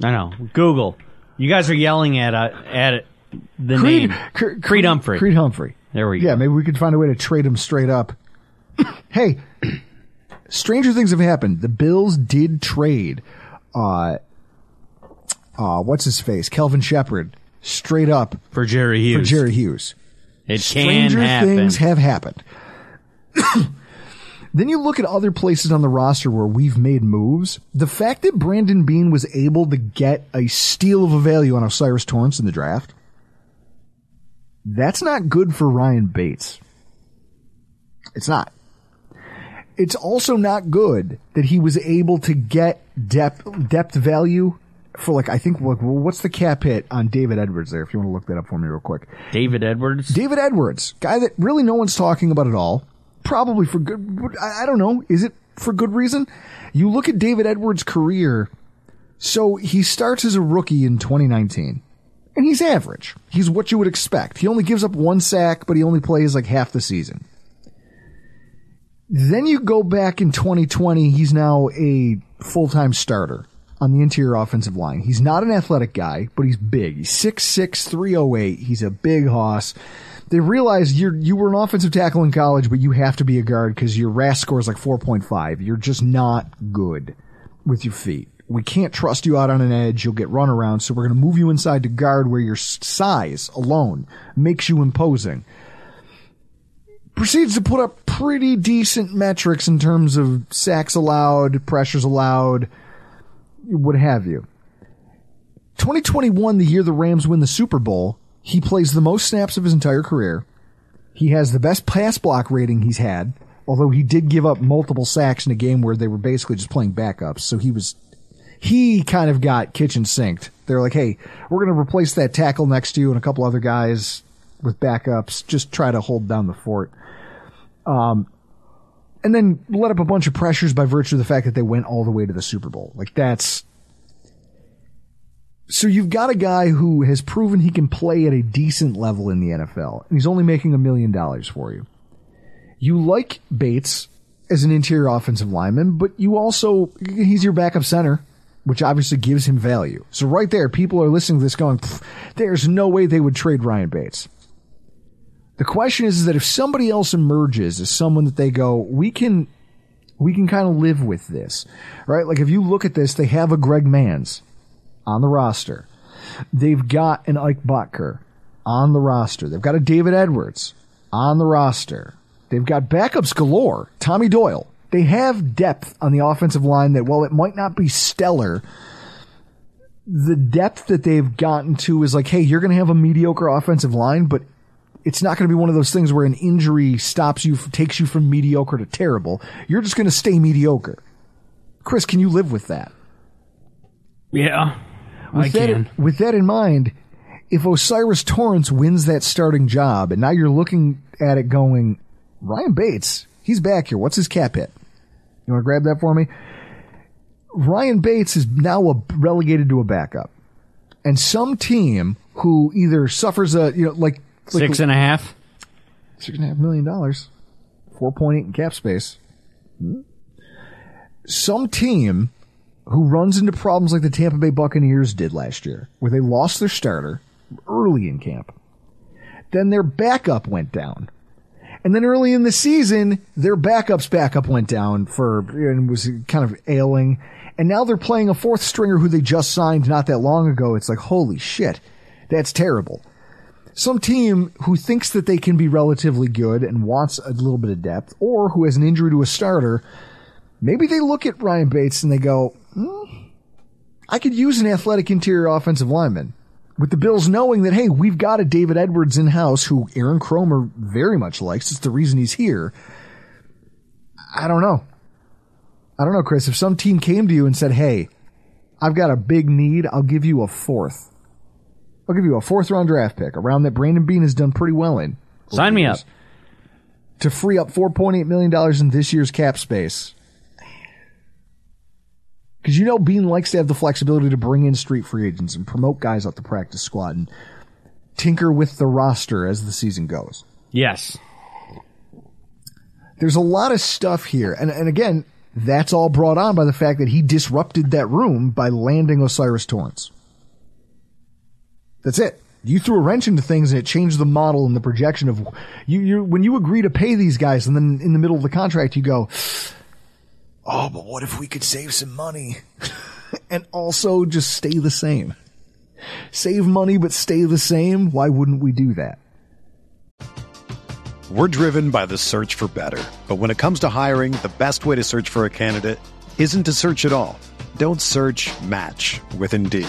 I know. Google. You guys are yelling at uh, at it, the Creed, name Cre- Creed Humphrey. Creed Humphrey. There we go. Yeah, maybe we could find a way to trade him straight up. hey, stranger things have happened. The Bills did trade. Uh, uh, what's his face? Kelvin Sheppard straight up for Jerry Hughes. for. Jerry Hughes. it can stranger happen. things have happened. then you look at other places on the roster where we've made moves. The fact that Brandon Beane was able to get a steal of a value on O'Cyrus Torrence in the draft, that's not good for Ryan Bates. It's not. It's also not good that he was able to get depth depth value for like I think what's the cap hit on David Edwards there if you want to look that up for me real quick. David Edwards. David Edwards, guy that really no one's talking about at all. Probably for good. I don't know. Is it for good reason? You look at David Edwards' career. So he starts as a rookie in 2019, and he's average. He's what you would expect. He only gives up one sack, but he only plays like half the season. Then you go back in 2020, he's now a full-time starter on the interior offensive line. He's not an athletic guy, but he's big. He's 6'6", 308. He's a big hoss. They realize you're, you were an offensive tackle in college, but you have to be a guard because your RAS score is like 4.5. You're just not good with your feet. We can't trust you out on an edge. You'll get run around. So we're going to move you inside to guard where your size alone makes you imposing proceeds to put up pretty decent metrics in terms of sacks allowed, pressures allowed, what have you. 2021, the year the Rams win the Super Bowl, he plays the most snaps of his entire career. He has the best pass block rating he's had, although he did give up multiple sacks in a game where they were basically just playing backups. So he was, he kind of got kitchen sinked. They're like, hey, we're going to replace that tackle next to you and a couple other guys with backups. Just try to hold down the fort. Um, and then let up a bunch of pressures by virtue of the fact that they went all the way to the Super Bowl. Like that's, so you've got a guy who has proven he can play at a decent level in the NFL, and he's only making a million dollars for you. You like Bates as an interior offensive lineman, but you also, he's your backup center. which obviously gives him value. So right there, people are listening to this going, there's no way they would trade Ryan Bates. The question is, is that if somebody else emerges as someone that they go, we can, we can kind of live with this, right? Like if you look at this, they have a Greg Mancz on the roster. They've got an Ike Boettger on the roster. They've got a David Edwards on the roster. They've got backups galore. Tommy Doyle. They have depth on the offensive line that, while it might not be stellar, the depth that they've gotten to is like, hey, you're going to have a mediocre offensive line, but it's not going to be one of those things where an injury stops you, takes you from mediocre to terrible. You're just going to stay mediocre. Chris, can you live with that? Yeah, I With that, can. with that in mind, if O'Cyrus Torrence wins that starting job, and now you're looking at it going, Ryan Bates, he's back here. What's his cap hit? You want to grab that for me? Ryan Bates is now a, relegated to a backup, and some team who either suffers a you know like Six and a half. six and a half million dollars, four point eight in cap space. Some team who runs into problems like the Tampa Bay Buccaneers did last year, where they lost their starter early in camp. Then their backup went down. And then early in the season, their backup's backup went down for, and was kind of ailing. And now they're playing a fourth stringer who they just signed not that long ago. It's like, holy shit. That's terrible some team who thinks that they can be relatively good and wants a little bit of depth, or who has an injury to a starter, maybe they look at Ryan Bates and they go, hmm, I could use an athletic interior offensive lineman. With the Bills knowing that, hey, we've got a David Edwards in house who Aaron Kromer very much likes. It's the reason he's here. I don't know. I don't know, Chris. If some team came to you and said, hey, I've got a big need, I'll give you a fourth. I'll give you a fourth round draft pick, a round that Brandon Beane has done pretty well in. Sign me up. To free up $4.8 million in this year's cap space. Because you know Beane likes to have the flexibility to bring in street free agents and promote guys up the practice squad and tinker with the roster as the season goes. Yes. There's a lot of stuff here. And, and again, that's all brought on by the fact that he disrupted that room by landing O'Cyrus Torrence. That's it. You threw a wrench into things and it changed the model and the projection of you. You when you agree to pay these guys, and then in the middle of the contract you go, "Oh, but what if we could save some money and also just stay the same? Save money but stay the same. Why wouldn't we do that?" We're driven by the search for better. But when it comes to hiring, the best way to search for a candidate isn't to search at all. Don't search match with Indeed.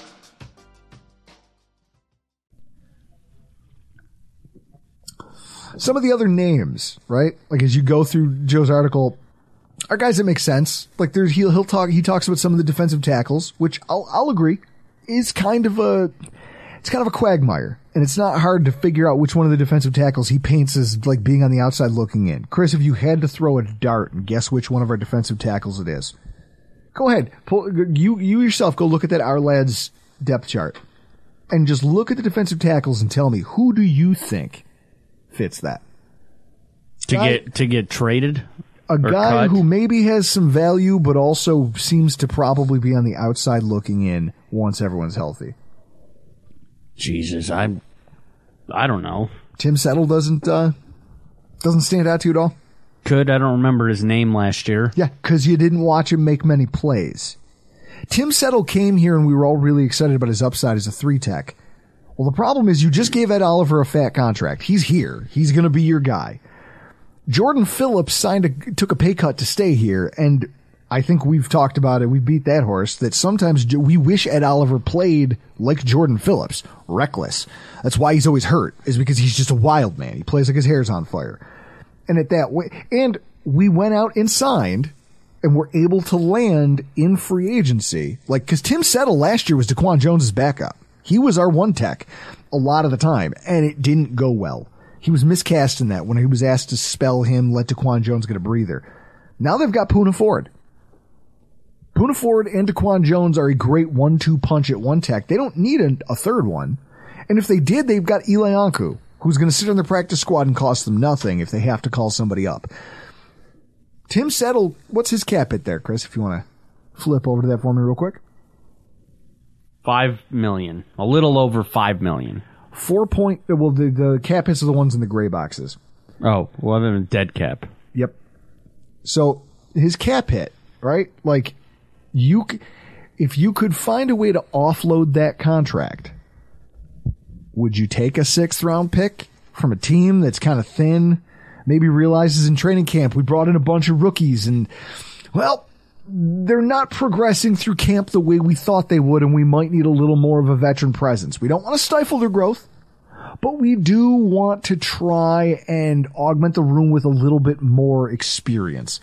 Some of the other names, right? Like as you go through Joe's article, are guys that make sense. Like there's he'll he'll talk he talks about some of the defensive tackles, which I'll I'll agree is kind of a it's kind of a quagmire. And it's not hard to figure out which one of the defensive tackles he paints as like being on the outside looking in. Chris, if you had to throw a dart and guess which one of our defensive tackles it is, go ahead. Pull, you you yourself go look at that Ourlads depth chart and just look at the defensive tackles and tell me who do you think fits that? To Guy- get to get traded. a guy cut. who maybe has some value, but also seems to probably be on the outside looking in once everyone's healthy. Jesus, I'm I don't know. Tim Settle doesn't uh, doesn't stand out to you at all. Could I don't remember his name last year. Yeah, because you didn't watch him make many plays. Tim Settle came here and we were all really excited about his upside as a three tech. Well, the problem is you just gave Ed Oliver a fat contract. He's here. He's going to be your guy. Jordan Phillips signed a, took a pay cut to stay here. And I think we've talked about it. We beat that horse that sometimes we wish Ed Oliver played like Jordan Phillips, reckless. That's why he's always hurt is because he's just a wild man. He plays like his hair's on fire. And at that way, and we went out and signed and were able to land in free agency. Like, cause Tim Settle last year was Daquan Jones's backup. He was our one tech a lot of the time and it didn't go well. He was miscast in that when he was asked to spell him, let Daquan Jones get a breather. Now they've got Poona Ford. Poona Ford and Daquan Jones are a great one-two punch at one tech. They don't need a, a third one. And if they did, they've got Eli Ankou, who's going to sit on the practice squad and cost them nothing if they have to call somebody up. Tim Settle, what's his cap hit there, Chris, if you want to flip over to that for me real quick? Five million. A little over five million. Four point, well, the, the cap hits are the ones in the gray boxes. Oh, well, then dead cap. Yep. So his cap hit, right? Like you, if you could find a way to offload that contract, would you take a sixth round pick from a team that's kind of thin? Maybe realizes in training camp we brought in a bunch of rookies and, well, they're not progressing through camp the way we thought they would, and we might need a little more of a veteran presence. We don't want to stifle their growth, but we do want to try and augment the room with a little bit more experience.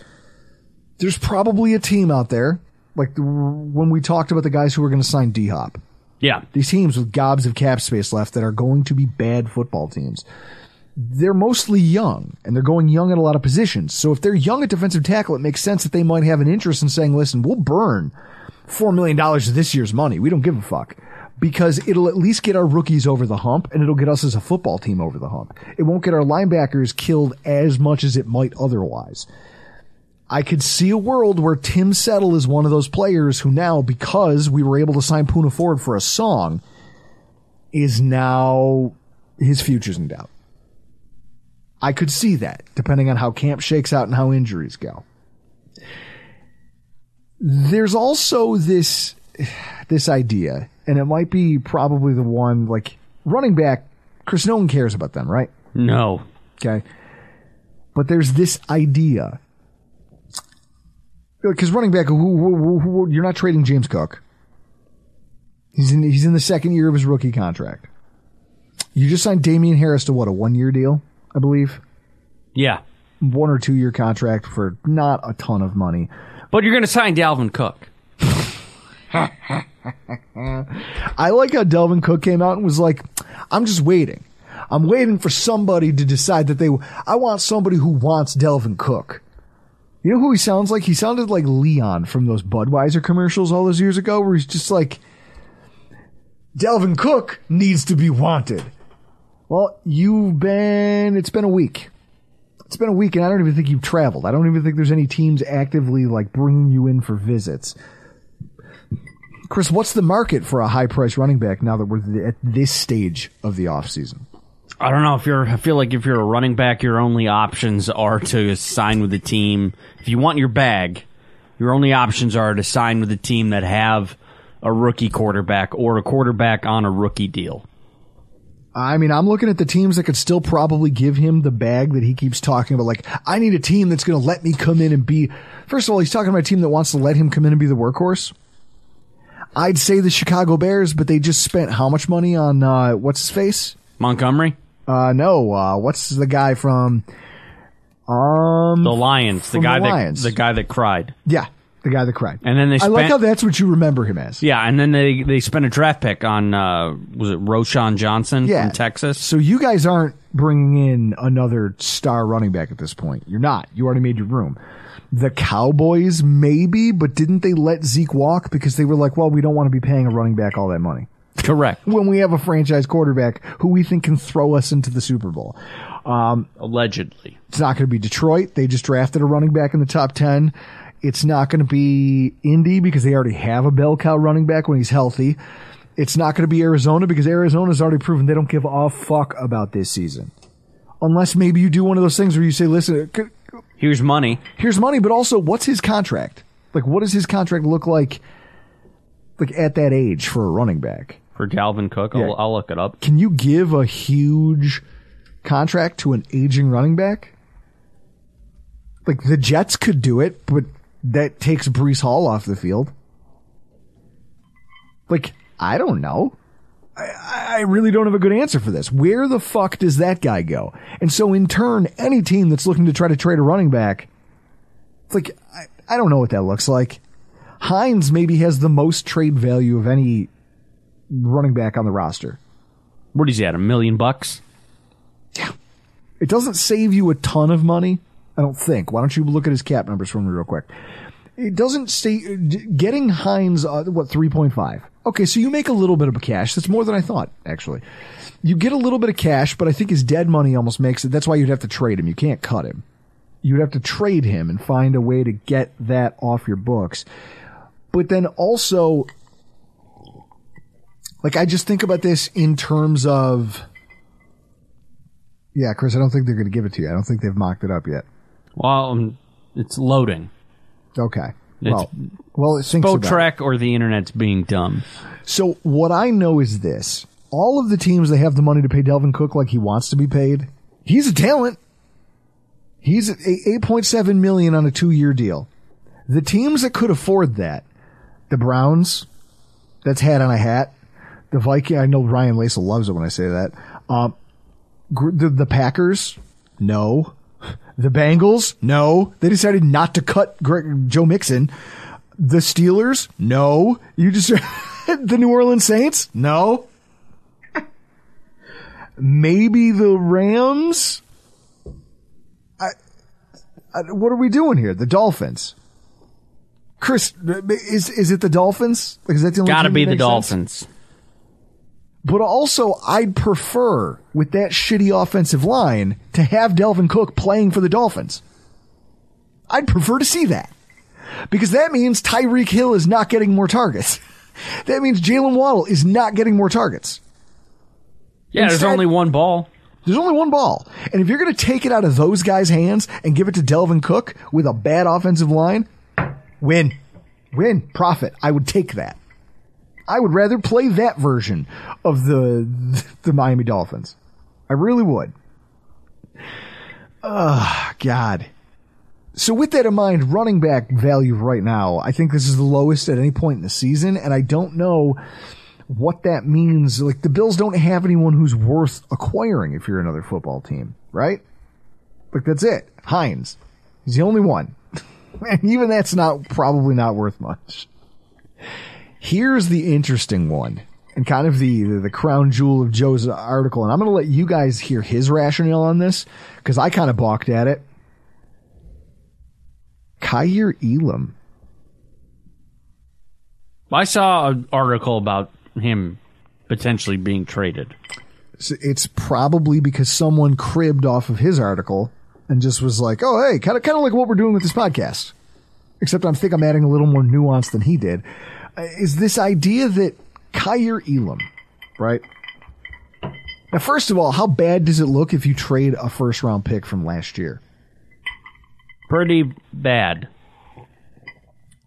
There's probably a team out there, like the, when we talked about the guys who were going to sign D Hop. Yeah. These teams with gobs of cap space left that are going to be bad football teams. They're mostly young and they're going young at a lot of positions. So if they're young at defensive tackle, it makes sense that they might have an interest in saying, listen, we'll burn $4 million of this year's money. We don't give a fuck because it'll at least get our rookies over the hump and it'll get us as a football team over the hump. It won't get our linebackers killed as much as it might otherwise. I could see a world where Tim Settle is one of those players who now, because we were able to sign Poona Ford for a song, is now his future's in doubt. I could see that, depending on how camp shakes out and how injuries go. There's also this, this idea, and it might be probably the one, like, running back, Chris, no one cares about them, right? No. Okay. But there's this idea. Because running back, who, who, who, who- you're not trading James Cook. He's in, he's in the second year of his rookie contract. You just signed Damien Harris to what, a one year deal, I believe? Yeah. One or two year contract for not a ton of money. But you're going to sign Dalvin Cook. I like how Dalvin Cook came out and was like, I'm just waiting. I'm waiting for somebody to decide that they, I want somebody who wants Dalvin Cook. You know who he sounds like? He sounded like Leon from those Budweiser commercials all those years ago where he's just like, Dalvin Cook needs to be wanted. Well, you've been, it's been a week. It's been a week and I don't even think you've traveled. I don't even think there's any teams actively like bringing you in for visits. Chris, what's the market for a high price running back now that we're at this stage of the offseason? I don't know if you're. I feel like if you're a running back, your only options are to sign with a team. If you want your bag, your only options are to sign with a team that have a rookie quarterback or a quarterback on a rookie deal. I mean, I'm looking at the teams that could still probably give him the bag that he keeps talking about. Like, I need a team that's going to let me come in and be. First of all, he's talking about a team that wants to let him come in and be the workhorse. I'd say the Chicago Bears, but they just spent how much money on uh, what's his face? Montgomery, Uh, no, uh, what's the guy from? Um, the Lions, the guy the that Lions. the guy that cried, yeah, the guy that cried. and then they I like how that's what you remember him as. yeah, and then they they spent a draft pick on uh, was it Roschon Johnson Yeah. from Texas? So you guys aren't bringing in another star running back at this point. You're not. You already made your room. The Cowboys maybe, but didn't they let Zeke walk because they were like, well, we don't want to be paying a running back all that money Correct, when we have a franchise quarterback who we think can throw us into the Super Bowl. allegedly. It's not going to be Detroit. They just drafted a running back in the top 10. It's not going to be Indy because they already have a bell cow running back when he's healthy. It's not going to be Arizona because Arizona's already proven they don't give a fuck about this season. Unless maybe you do one of those things where you say, listen, c- Here's money. here's money, but also what's his contract? Like, what does his contract look like Like at that age for a running back. For Dalvin Cook, Yeah. I'll, I'll look it up. Can you give a huge contract to an aging running back? Like the Jets could do it, but that takes Breece Hall off the field. Like, I don't know. I, I really don't have a good answer for this. Where the fuck does that guy go? And so in turn, any team that's looking to try to trade a running back, it's like, I, I don't know what that looks like. Hines maybe has the most trade value of any running back on the roster. What is he at? A million bucks? Yeah. It doesn't save you a ton of money, I don't think. Why don't you look at his cap numbers for me real quick? It doesn't say getting Hines uh, what 3.5. Okay, so you make a little bit of a cash. That's more than I thought, actually. You get a little bit of cash, but I think his dead money almost makes it. That's why you'd have to trade him. You can't cut him. You'd have to trade him and find a way to get that off your books. But then also like I just think about this in terms of yeah, Chris, I don't think they're going to give it to you. I don't think they've mocked it up yet. Well, um, it's loading. Okay. It's well, well, it thinks about. Spotrac or the internet's being dumb. So what I know is this: all of the teams that have the money to pay Dalvin Cook like he wants to be paid, he's a talent. He's at eight point seven million on a two-year deal. The teams that could afford that, the Browns, that's hat on a hat. The Viking, I know Ryan Lassell loves it when I say that. Um, the the Packers, no. The Bengals, no. They decided not to cut Greg, Joe Mixon. The Steelers, no. You just the New Orleans Saints, no. Maybe the Rams. I, I, what are we doing here? The Dolphins. Chris, is is it the Dolphins? Like, is that the only Gotta team be the sense? But also, I'd prefer with that shitty offensive line to have Dalvin Cook playing for the Dolphins. I'd prefer to see that because that means Tyreek Hill is not getting more targets. That means Jaylen Waddle is not getting more targets. Yeah, there's only one ball. There's only one ball. And if you're going to take it out of those guys' hands and give it to Dalvin Cook with a bad offensive line, win. Win. Profit. I would take that. I would rather play that version of the the Miami Dolphins. I really would. Oh, God. So with that in mind, running back value right now, I think this is the lowest at any point in the season, and I don't know what that means. Like the Bills don't have anyone who's worth acquiring if you're another football team, right? Like that's it. Hines. He's the only one. and even that's not probably not worth much. Here's the interesting one. And kind of the, the, the crown jewel of Joe's article, and I'm going to let you guys hear his rationale on this, because I kind of balked at it. Kaiir Elam. I saw an article about him potentially being traded. So it's probably because someone cribbed off of his article and just was like, "Oh, hey, kind of, kind of like what we're doing with this podcast." Except I think I'm adding a little more nuance than he did. Uh, is this idea that Kaiir Elam, right? Now, first of all, how bad does it look if you trade a first round pick from last year? Pretty bad.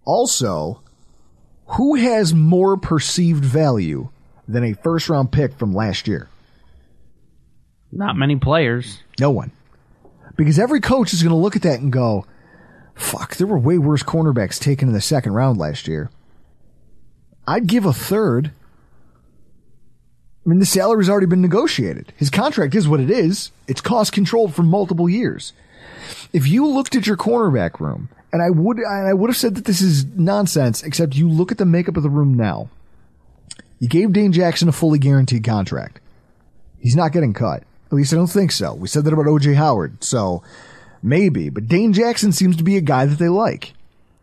Also, who has more perceived value than a first round pick from last year? Not many players. No one. Because every coach is going to look at that and go, fuck, there were way worse cornerbacks taken in the second round last year. I'd give a third. I mean, the salary's already been negotiated. His contract is what it is. It's cost controlled for multiple years. If you looked at your cornerback room, and I would, I would have said that this is nonsense, except you look at the makeup of the room now. You gave Dane Jackson a fully guaranteed contract. He's not getting cut. At least I don't think so. We said that about OJ Howard, so maybe. But Dane Jackson seems to be a guy that they like.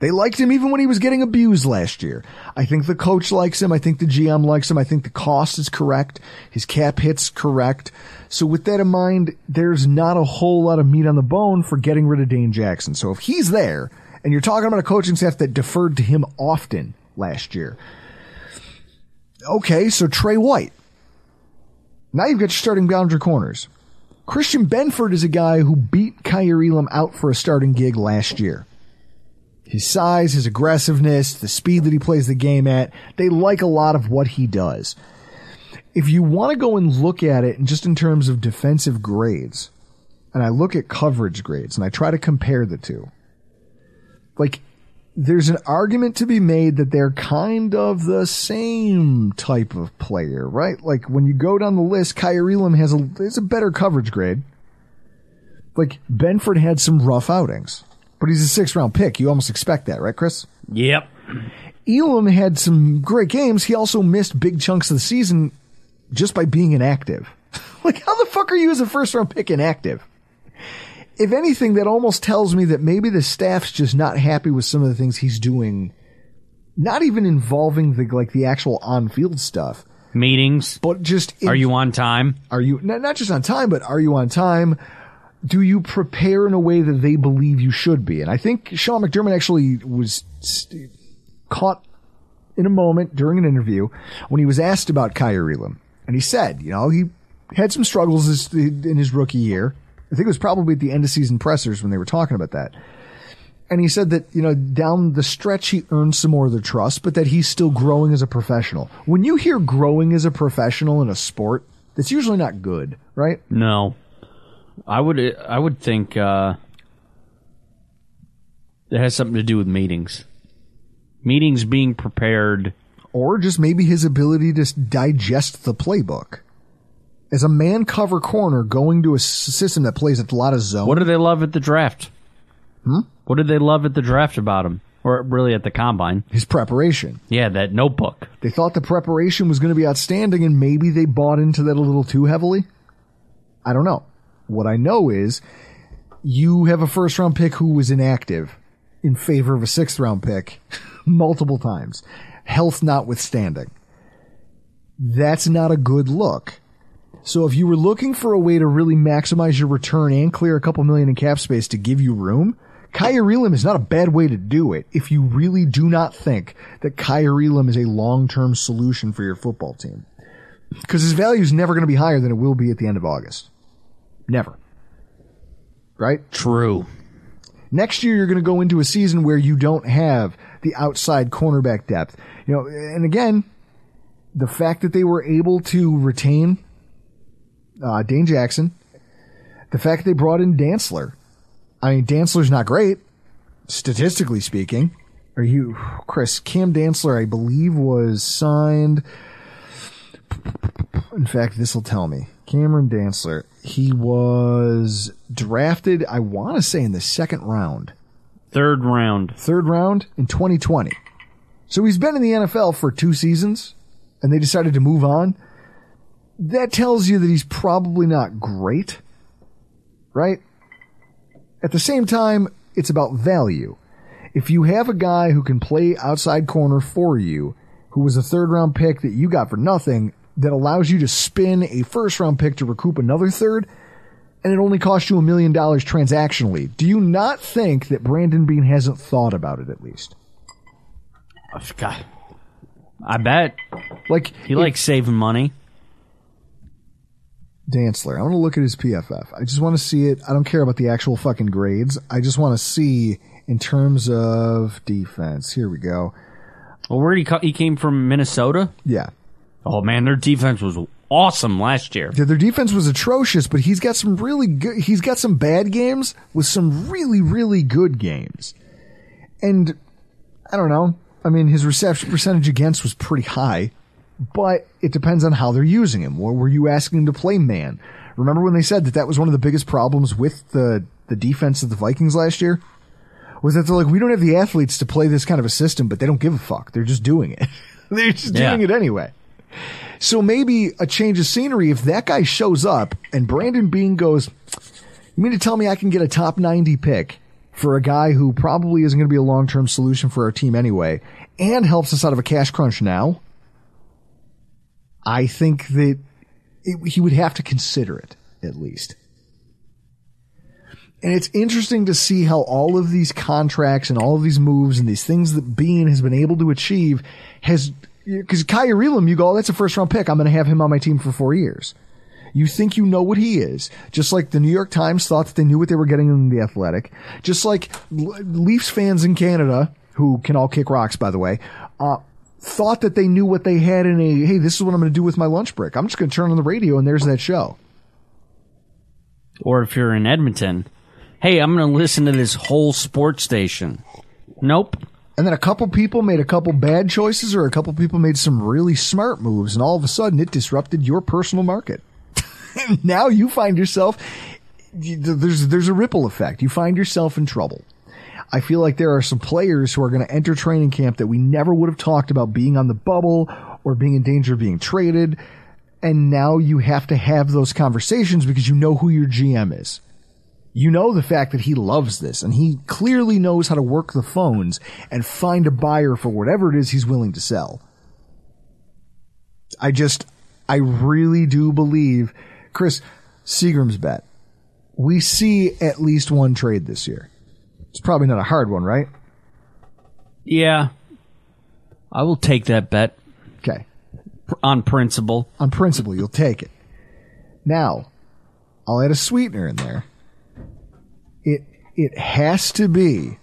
They liked him even when he was getting abused last year. I think the coach likes him. I think the GM likes him. I think the cost is correct. His cap hit's correct. So with that in mind, there's not a whole lot of meat on the bone for getting rid of Dane Jackson. So if he's there, and you're talking about a coaching staff that deferred to him often last year, okay, so Trey White. Now you've got your starting boundary corners. Christian Benford is a guy who beat Kaiir Elam out for a starting gig last year. His size, his aggressiveness, the speed that he plays the game at, they like a lot of what he does. If you want to go and look at it just in terms of defensive grades, and I look at coverage grades and I try to compare the two, like there's an argument to be made that they're kind of the same type of player, right? Like when you go down the list, Kaiir Elam has a has a better coverage grade. Like Benford had some rough outings, but he's a six round pick. You almost expect that, right, Chris? Yep. Elam had some great games. He also missed big chunks of the season just by being inactive. like how the fuck are you as a first round pick inactive? if anything, that almost tells me that maybe the staff's just not happy with some of the things he's doing, not even involving the like the actual on field stuff, Meetings. but just in- Are you on time? are you not, not just on time, but are you on time? Do you prepare in a way that they believe you should be? And I think Sean McDermott actually was st- caught in a moment during an interview when he was asked about Kaiir Elam. And he said, you know, he had some struggles in his rookie year. I think it was probably at the end of season pressers when they were talking about that. And he said that, you know, down the stretch, he earned some more of their trust, but that he's still growing as a professional. When you hear growing as a professional in a sport, that's usually not good, right? No. I would I would think uh it has something to do with meetings. Meetings being prepared. Or just maybe his ability to digest the playbook. As a man cover corner going to a system that plays a lot of zone. What do they love at the draft? Hmm? What did they love at the draft about him? Or really at the combine? his preparation. Yeah, that notebook. They thought the preparation was going to be outstanding and maybe they bought into that a little too heavily. I don't know. What I know is you have a first round pick who was inactive in favor of a sixth round pick multiple times, health notwithstanding. That's not a good look. So if you were looking for a way to really maximize your return and clear a couple million in cap space to give you room, Kaiir is not a bad way to do it if you really do not think that Kaiir is a long-term solution for your football team. Because his value is never going to be higher than it will be at the end of August. Never. Right? True. Next year, you're going to go into a season where you don't have the outside cornerback depth. You know, and again, the fact that they were able to retain uh, Dane Jackson, the fact that they brought in Dantzler. I mean, Dantzler's not great, statistically speaking. Are you, Chris? Cam Dantzler, I believe, was signed. In fact, this will tell me. Cameron Dantzler. He was drafted, I want to say, in the second round, Third round. third round in 2020. So he's been in the NFL for two seasons, and they decided to move on. That tells you that he's probably not great, right? At the same time, it's about value. If you have a guy who can play outside corner for you, who was a third round pick that you got for nothing, that allows you to spin a first round pick to recoup another third, and it only costs you a million dollars transactionally, do you not think that Brandon Beane hasn't thought about it at least? Uh, God. I bet Like he likes saving money. Dantzler. I want to look at his PFF. I just want to see it. I don't care about the actual fucking grades. I just want to see in terms of defense. Here we go. Well, where did he he came from Minnesota? Yeah. Oh man, their defense was awesome last year. Yeah, Their defense was atrocious, but he's got some really good, he's got some bad games with some really, really good games. And I don't know. I mean, his reception percentage against was pretty high, but it depends on how they're using him. Or were you asking him to play man? Remember when they said that that was one of the biggest problems with the, the defense of the Vikings last year? Was that they're like, we don't have the athletes to play this kind of a system, but they don't give a fuck. They're just doing it. they're just Yeah. doing it anyway. So maybe a change of scenery if that guy shows up and Brandon Beane goes, You mean to tell me I can get a top 90 pick for a guy who probably isn't going to be a long term solution for our team anyway and helps us out of a cash crunch now? I think that it, he would have to consider it at least. And it's interesting to see how all of these contracts and all of these moves and these things that Beane has been able to achieve has, because Kaiir Elam, you go, oh, that's a first round pick. I'm going to have him on my team for four years. You think you know what he is. Just like the New York Times thought that they knew what they were getting in the Athletic. Just like Leafs fans in Canada, who can all kick rocks, by the way, uh, thought that they knew what they had in a, hey, this is what I'm going to do with my lunch break. I'm just going to turn on the radio and there's that show. Or if you're in Edmonton, hey, I'm going to listen to this whole sports station. Nope. And then a couple people made a couple bad choices or a couple people made some really smart moves and all of a sudden it disrupted your personal market. now you find yourself, there's, there's a ripple effect. You find yourself in trouble. I feel like there are some players who are going to enter training camp that we never would have talked about being on the bubble or being in danger of being traded. And now you have to have those conversations because you know who your GM is. You know the fact that he loves this and he clearly knows how to work the phones and find a buyer for whatever it is he's willing to sell. I just, I really do believe, Chris, Seagram's bet. We see at least one trade this year. It's probably not a hard one, right? Yeah. I will take that bet Okay. on principle. On principle, you'll take it. Now, I'll add a sweetener in there. It it has to be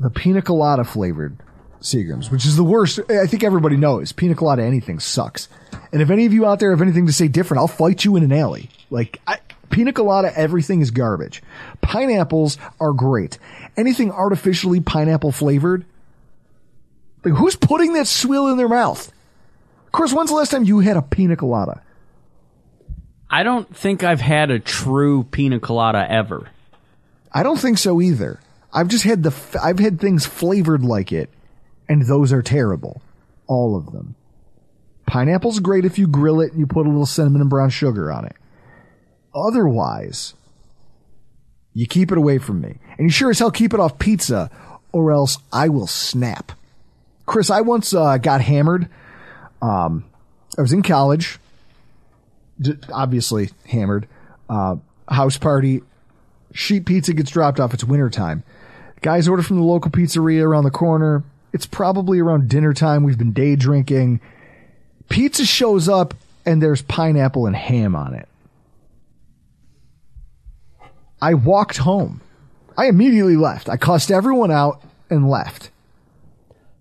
the pina colada flavored Seagrams, which is the worst. I think everybody knows pina colada anything sucks. And if any of you out there have anything to say different, I'll fight you in an alley. Like I, pina colada, everything is garbage. Pineapples are great. Anything artificially pineapple flavored, like who's putting that swill in their mouth? Chris, when's the last time you had a pina colada? I don't think I've had a true pina colada ever. I don't think so either. I've just had the f- I've had things flavored like it, and those are terrible, all of them. Pineapple's great if you grill it and you put a little cinnamon and brown sugar on it. Otherwise, you keep it away from me, and you sure as hell keep it off pizza, or else I will snap. Chris, I once uh, got hammered. Um, I was in college, obviously hammered. Uh, house party sheet pizza gets dropped off. It's wintertime. Guys order from the local pizzeria around the corner. It's probably around dinner time. We've been day drinking. Pizza shows up and there's pineapple and ham on it. I walked home. I immediately left. I cussed everyone out and left.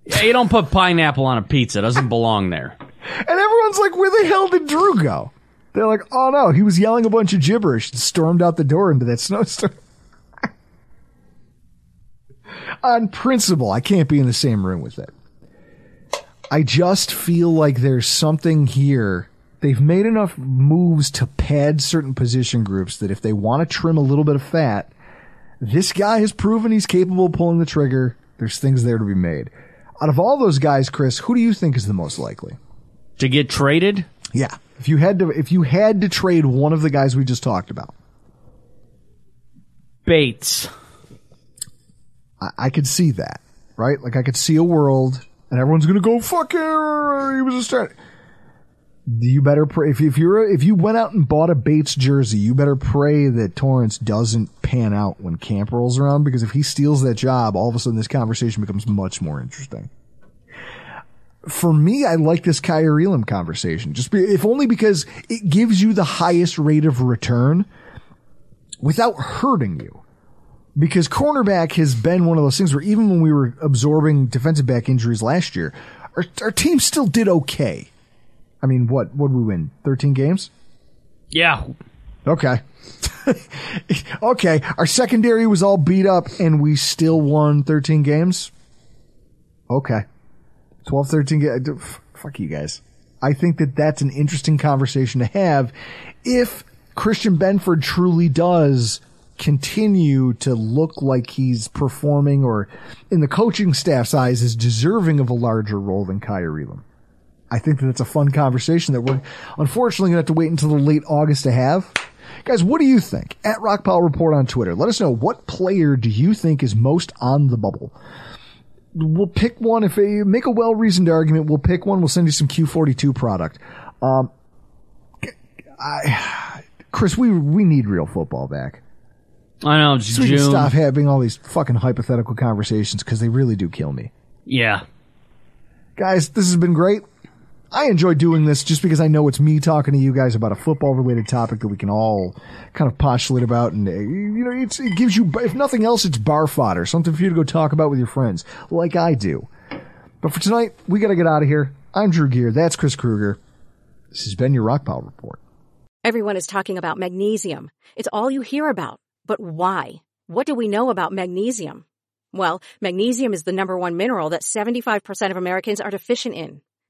Yeah, you don't put pineapple on a pizza. It doesn't belong there. And everyone's like, where the hell did Drew go? They're like, oh no, he was yelling a bunch of gibberish and stormed out the door into that snowstorm. On principle, I can't be in the same room with it. I just feel like there's something here. They've made enough moves to pad certain position groups that if they want to trim a little bit of fat, this guy has proven he's capable of pulling the trigger. There's things there to be made. Out of all those guys, Chris, who do you think is the most likely? To get traded? Yeah. If you had to, if you had to trade one of the guys we just talked about, Bates. I, I could see that, right? Like I could see a world, and everyone's gonna go, "Fuck it, he was a start." You better pray if, if you're if you went out and bought a Bates jersey, you better pray that Torrence doesn't pan out when camp rolls around because if he steals that job, all of a sudden this conversation becomes much more interesting. For me, I like this Kaiir Elam conversation, just be, if only because it gives you the highest rate of return without hurting you. Because cornerback has been one of those things where even when we were absorbing defensive back injuries last year, our, our team still did okay. I mean, what, what did we win? 13 games? Yeah. Okay. okay. Our secondary was all beat up and we still won 13 games? Okay. 12, 13 games. Fuck you guys. I think that that's an interesting conversation to have if Christian Benford truly does continue to look like he's performing or in the coaching staff's eyes is deserving of a larger role than Kaiir Elam. I think that it's a fun conversation that we're unfortunately going to have to wait until the late August to have. Guys, what do you think? At Rockpile Report on Twitter, let us know what player do you think is most on the bubble. We'll pick one if you make a well reasoned argument. We'll pick one. We'll send you some Q42 product. Um, I, Chris, we we need real football back. I know, it's So we can June. stop having all these fucking hypothetical conversations because they really do kill me. Yeah. Guys, this has been great. I enjoy doing this just because I know it's me talking to you guys about a football related topic that we can all kind of postulate about. And, uh, you know, it gives you, if nothing else, it's bar fodder, something for you to go talk about with your friends, like I do. But for tonight, we got to get out of here. I'm Drew Gear. That's Chris Krueger. This has been your Rockpile Report. Everyone is talking about magnesium. It's all you hear about. But why? What do we know about magnesium? Well, magnesium is the number one mineral that 75% of Americans are deficient in.